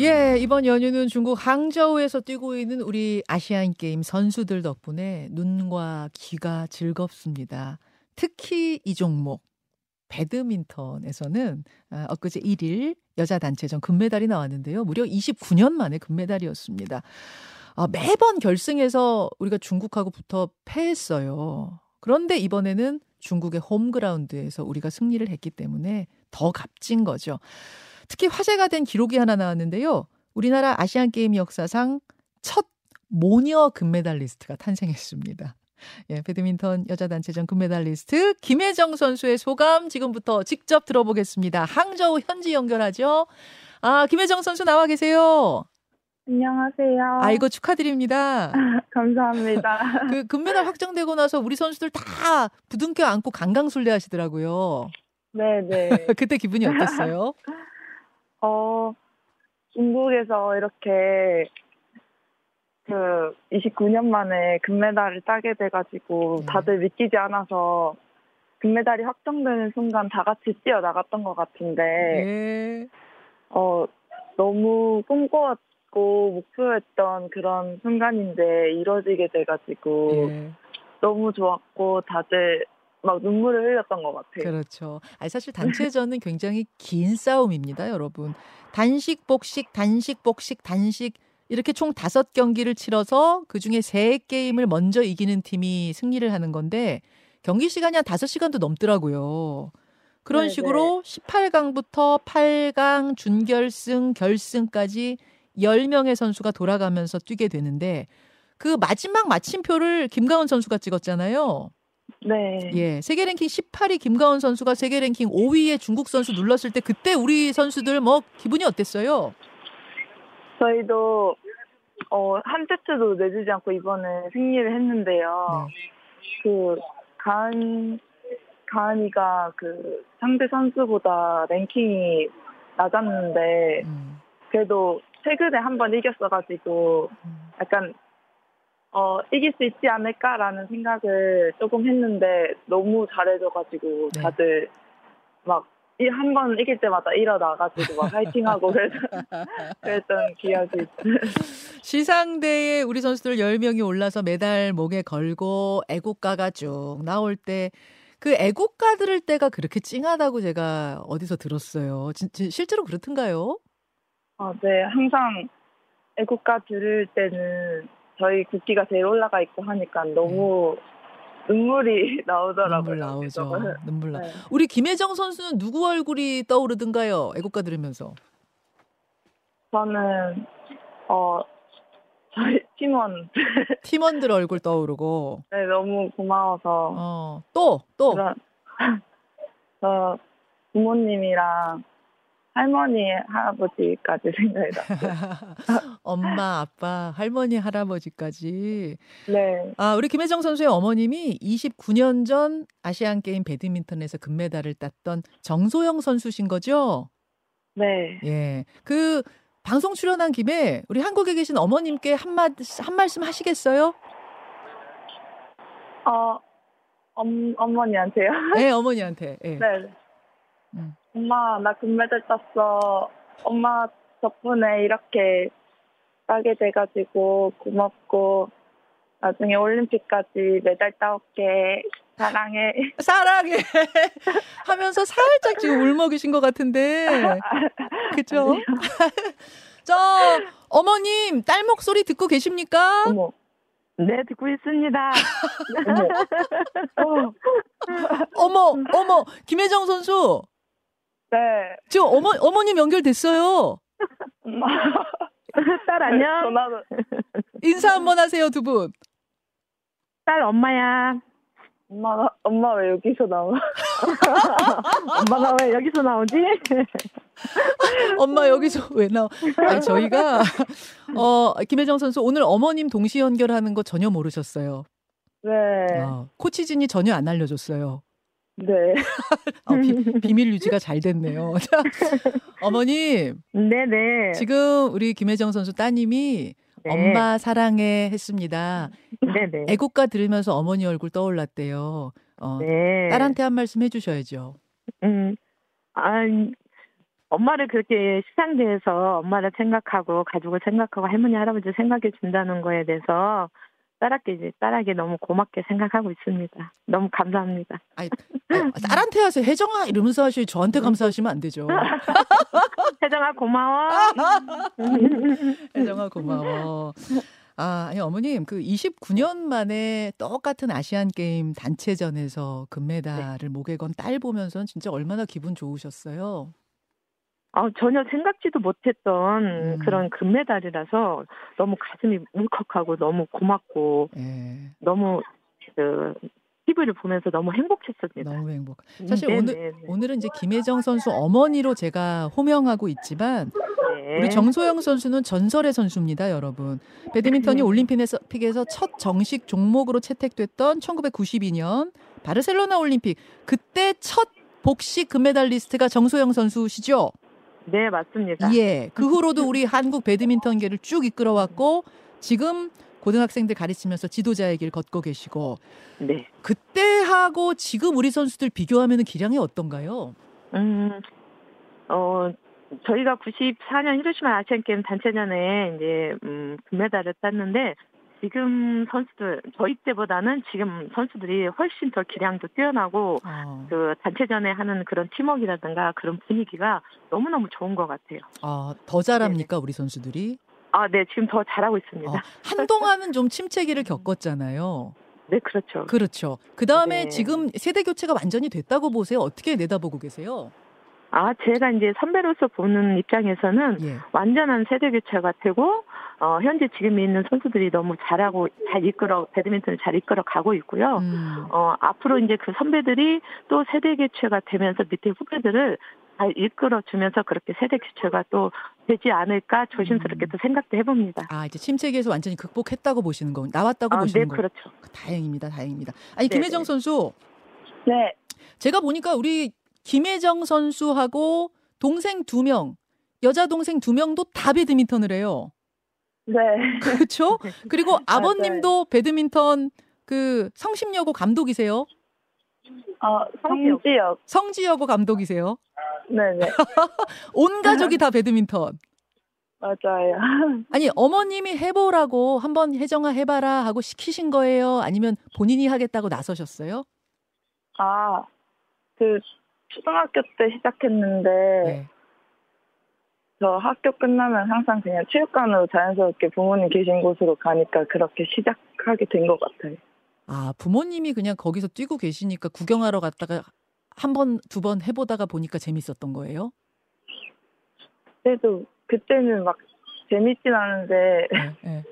예, 이번 연휴는 중국 항저우에서 뛰고 있는 우리 아시안 게임 선수들 덕분에 눈과 귀가 즐겁습니다. 특히 이 종목 배드민턴에서는 아, 엊그제 1일 여자 단체전 금메달이 나왔는데요. 무려 29년 만에 금메달이었습니다. 아, 매번 결승에서 우리가 중국하고 붙어 패했어요. 그런데 이번에는 중국의 홈그라운드에서 우리가 승리를 했기 때문에 더 값진 거죠. 특히 화제가 된 기록이 하나 나왔는데요. 우리나라 아시안 게임 역사상 첫 모녀 금메달리스트가 탄생했습니다. 예, 배드민턴 여자 단체전 금메달리스트 김혜정 선수의 소감 지금부터 직접 들어보겠습니다. 항저우 현지 연결하죠. 아, 김혜정 선수 나와 계세요. 안녕하세요. 아이고 축하드립니다. 감사합니다. 그 금메달 확정되고 나서 우리 선수들 다 부둥켜 안고 강강술래 하시더라고요. 네, 네. 그때 기분이 어땠어요? 어, 중국에서 이렇게 그 29년 만에 금메달을 따게 돼가지고 네. 다들 믿기지 않아서 금메달이 확정되는 순간 다 같이 뛰어 나갔던 것 같은데 예. 어 너무 꿈꿔왔고 목표했던 그런 순간인데 이뤄지게 돼가지고 예. 너무 좋았고 다들 막 눈물을 흘렸던 것 같아요. 그렇죠. 아니 사실 단체전은 굉장히 긴 싸움입니다, 여러분. 단식 복식 단식 복식 단식 이렇게 총 다섯 경기를 치러서 그 중에 세 게임을 먼저 이기는 팀이 승리를 하는 건데 경기 시간이 한 다섯 시간도 넘더라고요. 그런 네네. 식으로 18강부터 8강, 준결승, 결승까지 10명의 선수가 돌아가면서 뛰게 되는데 그 마지막 마침표를 김가은 선수가 찍었잖아요. 네. 예, 세계 랭킹 18위 김가은 선수가 세계 랭킹 5위의 중국 선수 눌렀을 때 그때 우리 선수들 뭐 기분이 어땠어요? 저희도 어, 한 세트도 내주지 않고 이번에 승리를 했는데요. 네. 그 가은 가은이가 그 상대 선수보다 랭킹이 낮았는데 음, 그래도 최근에 한 번 이겼어가지고 음. 약간 어 이길 수 있지 않을까라는 생각을 조금 했는데 너무 잘해줘가지고 네. 다들 막 한번 이길 때마다 일어나가지고 막 화이팅하고 그랬, 그랬던 기억이 있어요. 시상대에 우리 선수들 10명이 올라서 메달 목에 걸고 애국가가 쭉 나올 때 그 애국가 들을 때가 그렇게 찡하다고 제가 어디서 들었어요. 진, 진- 실제로 그렇던가요? 어, 네, 항상 애국가 들을 때는 저희 국기가 제일 올라가 있고 하니까 너무 눈물이 나오더라고요. 눈물 나오죠. 그래서, 눈물 나. 네. 우리 김혜정 선수는 누구 얼굴이 떠오르던가요? 애국가 들으면서. 저는 어 저희 팀원 팀원들 얼굴 떠오르고. 네, 너무 고마워서 어, 또, 또. 저 부모님이랑 할머니 할아버지까지 생각이 나요. 엄마, 아빠, 할머니, 할아버지까지. 네, 아, 우리 김혜정 선수의 어머님이 29년 전 아시안 게임 배드민턴에서 금메달을 땄던 정소영 선수신 거죠? 네. 예. 그 방송 출연한 김에 우리 한국에 계신 어머님께 한마 한 말씀 하시겠어요? 어 엄, 어머니한테요. 네, 어머니한테. 예. 네. 음. 엄마, 나 금메달 땄어. 엄마 덕분에 이렇게 따게 돼가지고 고맙고, 나중에 올림픽까지 메달 따올게. 사랑해. 사랑해 하면서 살짝 지금 울먹이신 것 같은데 그죠? 저 어머님 딸 목소리 듣고 계십니까? 어머. 네, 듣고 있습니다. 어머. 어머 어머 김혜정 선수 네. 지금 어머 어머님 연결됐어요. 엄마. 딸 안녕. 전화도. 인사 한번 하세요 두 분. 딸 엄마야. 엄마, 나- 엄마 왜 여기서 나와? 엄마가 왜 여기서 나오지? 엄마 여기서 왜 나와? 아니, 저희가 어 김혜정 선수 오늘 어머님 동시 연결하는 거 전혀 모르셨어요. 네. 어, 코치진이 전혀 안 알려줬어요. 네. 어, 비, 비밀 유지가 잘 됐네요. 자, 어머님 네네. 지금 우리 김혜정 선수 따님이 네. 엄마 사랑해 했습니다. 네네. 애국가 들으면서 어머니 얼굴 떠올랐대요. 어, 네. 딸한테 한 말씀 해주셔야죠. 음. 아, 엄마를 그렇게 시상대에서 엄마를 생각하고 가족을 생각하고 할머니 할아버지 생각해 준다는 거에 대해서 딸에게 이제 딸에게 너무 고맙게 생각하고 있습니다. 너무 감사합니다. 아니, 아니, 딸한테 하세요. 혜정아 이러면서 하셔야 저한테 감사하시면 안 되죠. 혜정아 고마워. 혜정아 고마워. 아, 아니 어머님 그 29년 만에 똑같은 아시안 게임 단체전에서 금메달을 목에 건 딸 보면서 진짜 얼마나 기분 좋으셨어요? 어, 전혀 생각지도 못했던 음. 그런 금메달이라서 너무 가슴이 울컥하고 너무 고맙고 예. 너무 그 TV를 보면서 너무 행복했습니다. 너무 행복. 사실 네, 오늘. 오늘은 이제 김혜정 선수 어머니로 제가 호명하고 있지만 네. 우리 정소영 선수는 전설의 선수입니다, 여러분. 배드민턴이 네. 올림픽에서 픽에서 첫 정식 종목으로 채택됐던 1992년 바르셀로나 올림픽 그때 첫 복식 금메달리스트가 정소영 선수시죠? 네, 맞습니다. 예. 그 후로도 우리 한국 배드민턴계를 쭉 이끌어왔고 지금 고등학생들 가르치면서 지도자의 길 걷고 계시고 네. 그때하고 지금 우리 선수들 비교하면 기량이 어떤가요? 음, 어, 저희가 94년 히로시마 아시안 게임 단체전에 이제 음, 금메달을 땄는데 지금 선수들 저희 때보다는 지금 선수들이 훨씬 더 기량도 뛰어나고 아, 그 단체전에 하는 그런 팀워크라든가 그런 분위기가 너무 너무 좋은 것 같아요. 아, 더 잘합니까 우리 선수들이? 아, 네, 지금 더 잘하고 있습니다. 어, 한동안은 좀 침체기를 겪었잖아요. 네, 그렇죠. 그렇죠. 그 다음에 네. 지금 세대 교체가 완전히 됐다고 보세요. 어떻게 내다보고 계세요? 아, 제가 이제 선배로서 보는 입장에서는 예. 완전한 세대 교체가 되고 어, 현재 지금 있는 선수들이 너무 잘하고 잘 이끌어 배드민턴을 잘 이끌어 가고 있고요. 음, 어, 앞으로 이제 그 선배들이 또 세대 교체가 되면서 밑에 후배들을 잘 이끌어 주면서 그렇게 세대 교체가 또 되지 않을까 조심스럽게 음. 또 생각도 해봅니다. 아 이제 침체기에서 완전히 극복했다고 보시는 거, 나왔다고 아, 네, 보시는 거. 그렇죠. 다행입니다, 다행입니다. 아니 네, 김혜정 네. 선수, 네. 제가 보니까 우리 김혜정 선수하고 동생 두 명, 여자 동생 두 명도 다 배드민턴을 해요. 네. 그렇죠? 그리고. 아버님도 배드민턴 그 성심여고 감독이세요. 어, 성지역. 성지여고 감독이세요. 네네. 온 가족이 다 배드민턴. 맞아요. 아니 어머님이 해보라고 한번 혜정아 해봐라 하고 시키신 거예요? 아니면 본인이 하겠다고 나서셨어요? 아, 그, 초등학교 때 시작했는데, 네. 저 학교 끝나면 항상 그냥 체육관으로 자연스럽게 부모님 계신 곳으로 가니까 그렇게 시작하게 된 것 같아요. 아 부모님이 그냥 거기서 뛰고 계시니까 구경하러 갔다가 한 번 두 번 해보다가 보니까 재밌었던 거예요? 그래도 그때는 막 재밌진 않은데, 네, 네.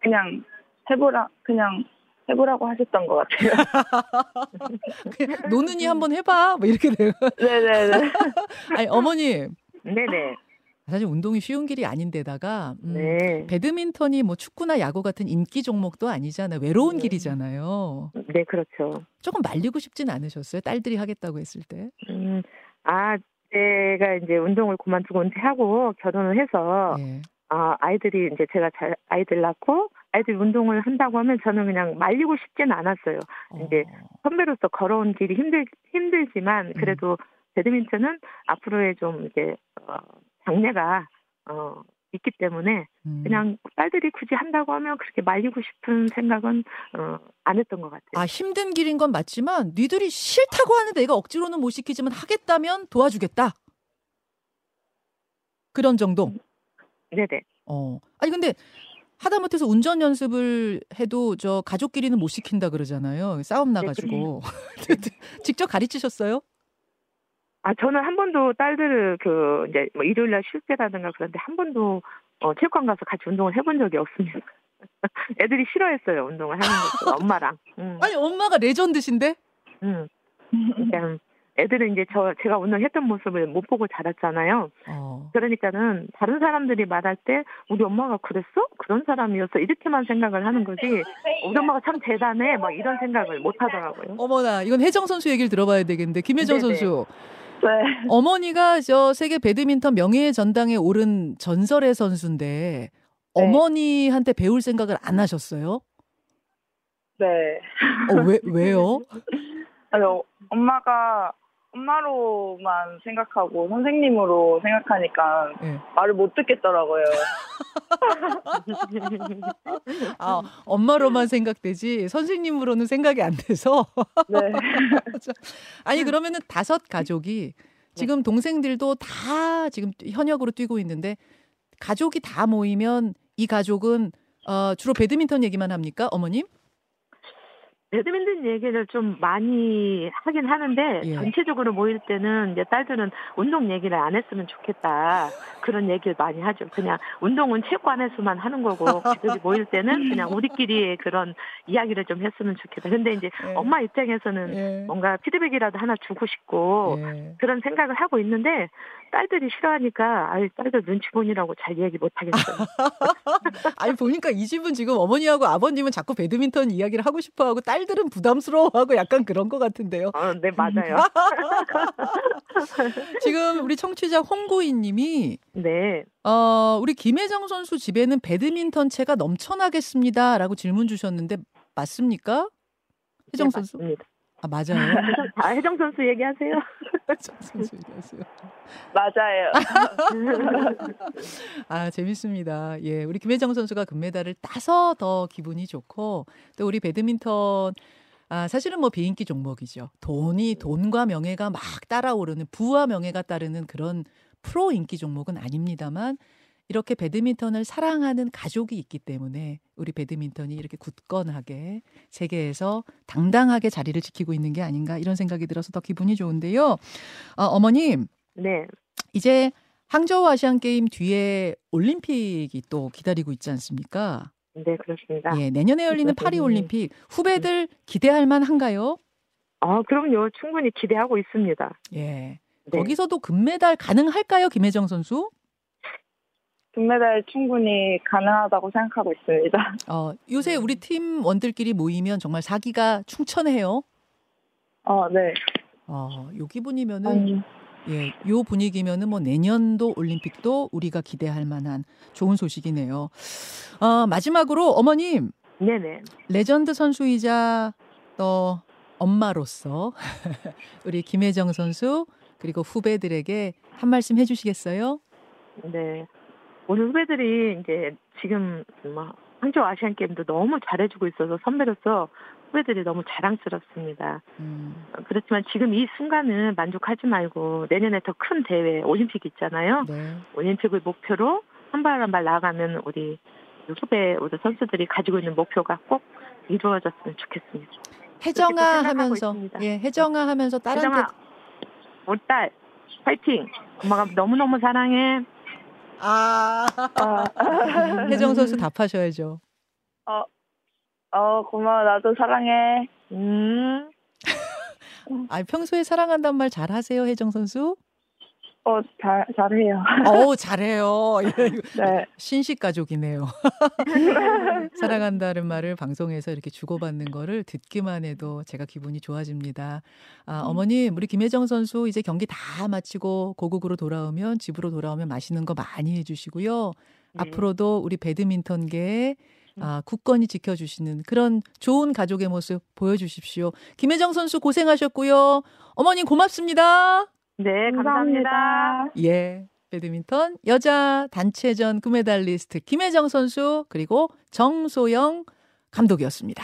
그냥 해보라, 그냥 해보라고 하셨던 것 같아요. 그냥 노는이 한번 해봐 뭐 이렇게 돼요. 네네네. 아니 어머님 네네. 사실 운동이 쉬운 길이 아닌데다가 음, 네. 배드민턴이 뭐 축구나 야구 같은 인기 종목도 아니잖아요. 외로운 네. 길이잖아요. 네, 그렇죠. 조금 말리고 싶진 않으셨어요? 딸들이 하겠다고 했을 때. 음, 아, 제가 이제 운동을 그만두고 은퇴하고 결혼을 해서 예. 아, 아이들이 이제 제가 잘 아이들 낳고 아이들 운동을 한다고 하면 저는 그냥 말리고 싶지는 않았어요. 이제 어, 선배로서 걸어온 길이 힘들 힘들지만 그래도 배드민턴은 앞으로의 좀 이제 어, 장래가 어, 있기 때문에 음. 그냥 딸들이 굳이 한다고 하면 그렇게 말리고 싶은 생각은 어, 안 했던 것 같아요. 아 힘든 길인 건 맞지만 니들이 싫다고 하는데 내가 억지로는 못 시키지만 하겠다면 도와주겠다. 그런 정도. 네네. 어. 아니 근데 하다못해서 운전 연습을 해도 저 가족끼리는 못 시킨다 그러잖아요. 싸움 나가지고 직접 가르치셨어요? 아 저는 한 번도 딸들을 그 이제 뭐 일요일 날 쉴 때라든가 그런데 한 번도 어, 체육관 가서 같이 운동을 해본 적이 없습니다. 애들이 싫어했어요 운동을 하는 것을 엄마랑. 음, 아니 엄마가 레전드신데? 음. 그러니까 애들은 이제 저 제가 운동했던 모습을 못 보고 자랐잖아요. 어. 그러니까는 다른 사람들이 말할 때 우리 엄마가 그랬어? 그런 사람이었어 이렇게만 생각을 하는 거지. 우리 엄마가 참 대단해. 뭐 이런 생각을 못 하더라고요. 어머나 이건 혜정 선수 얘기를 들어봐야 되겠는데 김혜정 네네. 선수 네. 어머니가 저 세계 배드민턴 명예의 전당에 오른 전설의 선수인데 어머니한테 배울 생각을 안 하셨어요? 네. 어, 왜 왜요? 아니, 어, 엄마가 엄마로만 생각하고 선생님으로 생각하니까 예. 말을 못 듣겠더라고요. 아, 엄마로만 생각되지 선생님으로는 생각이 안 돼서. 네. 아니 그러면은 다섯 가족이 지금 동생들도 다 지금 현역으로 뛰고 있는데 가족이 다 모이면 이 가족은 어, 주로 배드민턴 얘기만 합니까, 어머님? 배드민턴 얘기를 좀 많이 하긴 하는데 예. 전체적으로 모일 때는 이제 딸들은 운동 얘기를 안 했으면 좋겠다 그런 얘기를 많이 하죠. 그냥 운동은 체육관에서만 하는 거고 가족이 모일 때는 그냥 우리끼리 그런 이야기를 좀 했으면 좋겠다. 근데 이제 예. 엄마 입장에서는 예. 뭔가 피드백이라도 하나 주고 싶고 예. 그런 생각을 하고 있는데 딸들이 싫어하니까 아이 딸들 눈치 보느라고 잘 얘기 못 하겠어요. 아니 보니까 이 집은 지금 어머니하고 아버님은 자꾸 배드민턴 이야기를 하고 싶어하고 딸들은 부담스러워하고 약간 그런 것 같은데요. 어, 네 맞아요. 지금 우리 청취자 홍구이님이 네. 어, 우리 김혜정 선수 집에는 배드민턴 채가 넘쳐나겠습니다라고 질문 주셨는데 맞습니까? 혜정 네, 선수? 맞습니다. 아 맞아요. 아, 혜정 선수 얘기하세요. 혜정 선수 얘기하세요. 맞아요. 아 재밌습니다. 예, 우리 김혜정 선수가 금메달을 따서 더 기분이 좋고 또 우리 배드민턴 아 사실은 뭐 비인기 종목이죠. 돈이 돈과 명예가 막 따라오르는 부와 명예가 따르는 그런 프로 인기 종목은 아닙니다만 이렇게 배드민턴을 사랑하는 가족이 있기 때문에 우리 배드민턴이 이렇게 굳건하게 세계에서 당당하게 자리를 지키고 있는 게 아닌가 이런 생각이 들어서 더 기분이 좋은데요. 어, 어머님 네. 이제 항저우 아시안 게임 뒤에 올림픽이 또 기다리고 있지 않습니까? 네, 그렇습니다. 예, 내년에 열리는 그렇죠. 파리 올림픽 후배들 기대할 만한가요? 아, 그럼요. 충분히 기대하고 있습니다. 예. 네. 거기서도 금메달 가능할까요, 김혜정 선수? 금메달 충분히 가능하다고 생각하고 있습니다. 어, 요새 우리 팀 원들끼리 모이면 정말 사기가 충천해요. 어, 네. 어, 요 기분이면은 음, 예, 요 분위기면은 뭐 내년도 올림픽도 우리가 기대할 만한 좋은 소식이네요. 어, 마지막으로 어머님 네네. 레전드 선수이자 또 엄마로서 우리 김혜정 선수 그리고 후배들에게 한 말씀 해주시겠어요? 네. 오늘 후배들이 이제 지금 뭐 항저우 아시안 게임도 너무 잘해주고 있어서 선배로서 후배들이 너무 자랑스럽습니다. 음, 그렇지만 지금 이 순간은 만족하지 말고 내년에 더 큰 대회 올림픽 있잖아요. 네. 올림픽을 목표로 한 발 한 발 나아가는 우리 후배 우리 선수들이 가지고 있는 목표가 꼭 이루어졌으면 좋겠습니다. 생각하고 하면서. 예, 혜정아 하면서 딸한테 혜정아, 우리 딸 파이팅! 엄마가 너무너무 사랑해. 아 아, 혜정 선수 답하셔야죠. 어, 어, 고마워. 나도 사랑해. 음. 아 평소에 사랑한다는 말 잘하세요, 혜정 선수? 어, 잘, 잘해요. 어우 잘해요. 예, 네. 신식 가족이네요. 사랑한다는 말을 방송에서 이렇게 주고받는 거를 듣기만 해도 제가 기분이 좋아집니다. 아, 어머님, 우리 김혜정 선수 이제 경기 다 마치고 고국으로 돌아오면 집으로 돌아오면 맛있는 거 많이 해주시고요. 네. 앞으로도 우리 배드민턴계에 아, 굳건히 지켜주시는 그런 좋은 가족의 모습 보여주십시오. 김혜정 선수 고생하셨고요. 어머님 고맙습니다. 네, 감사합니다. 감사합니다. 예. 배드민턴 여자 단체전 금메달리스트 김혜정 선수 그리고 정소영 감독이었습니다.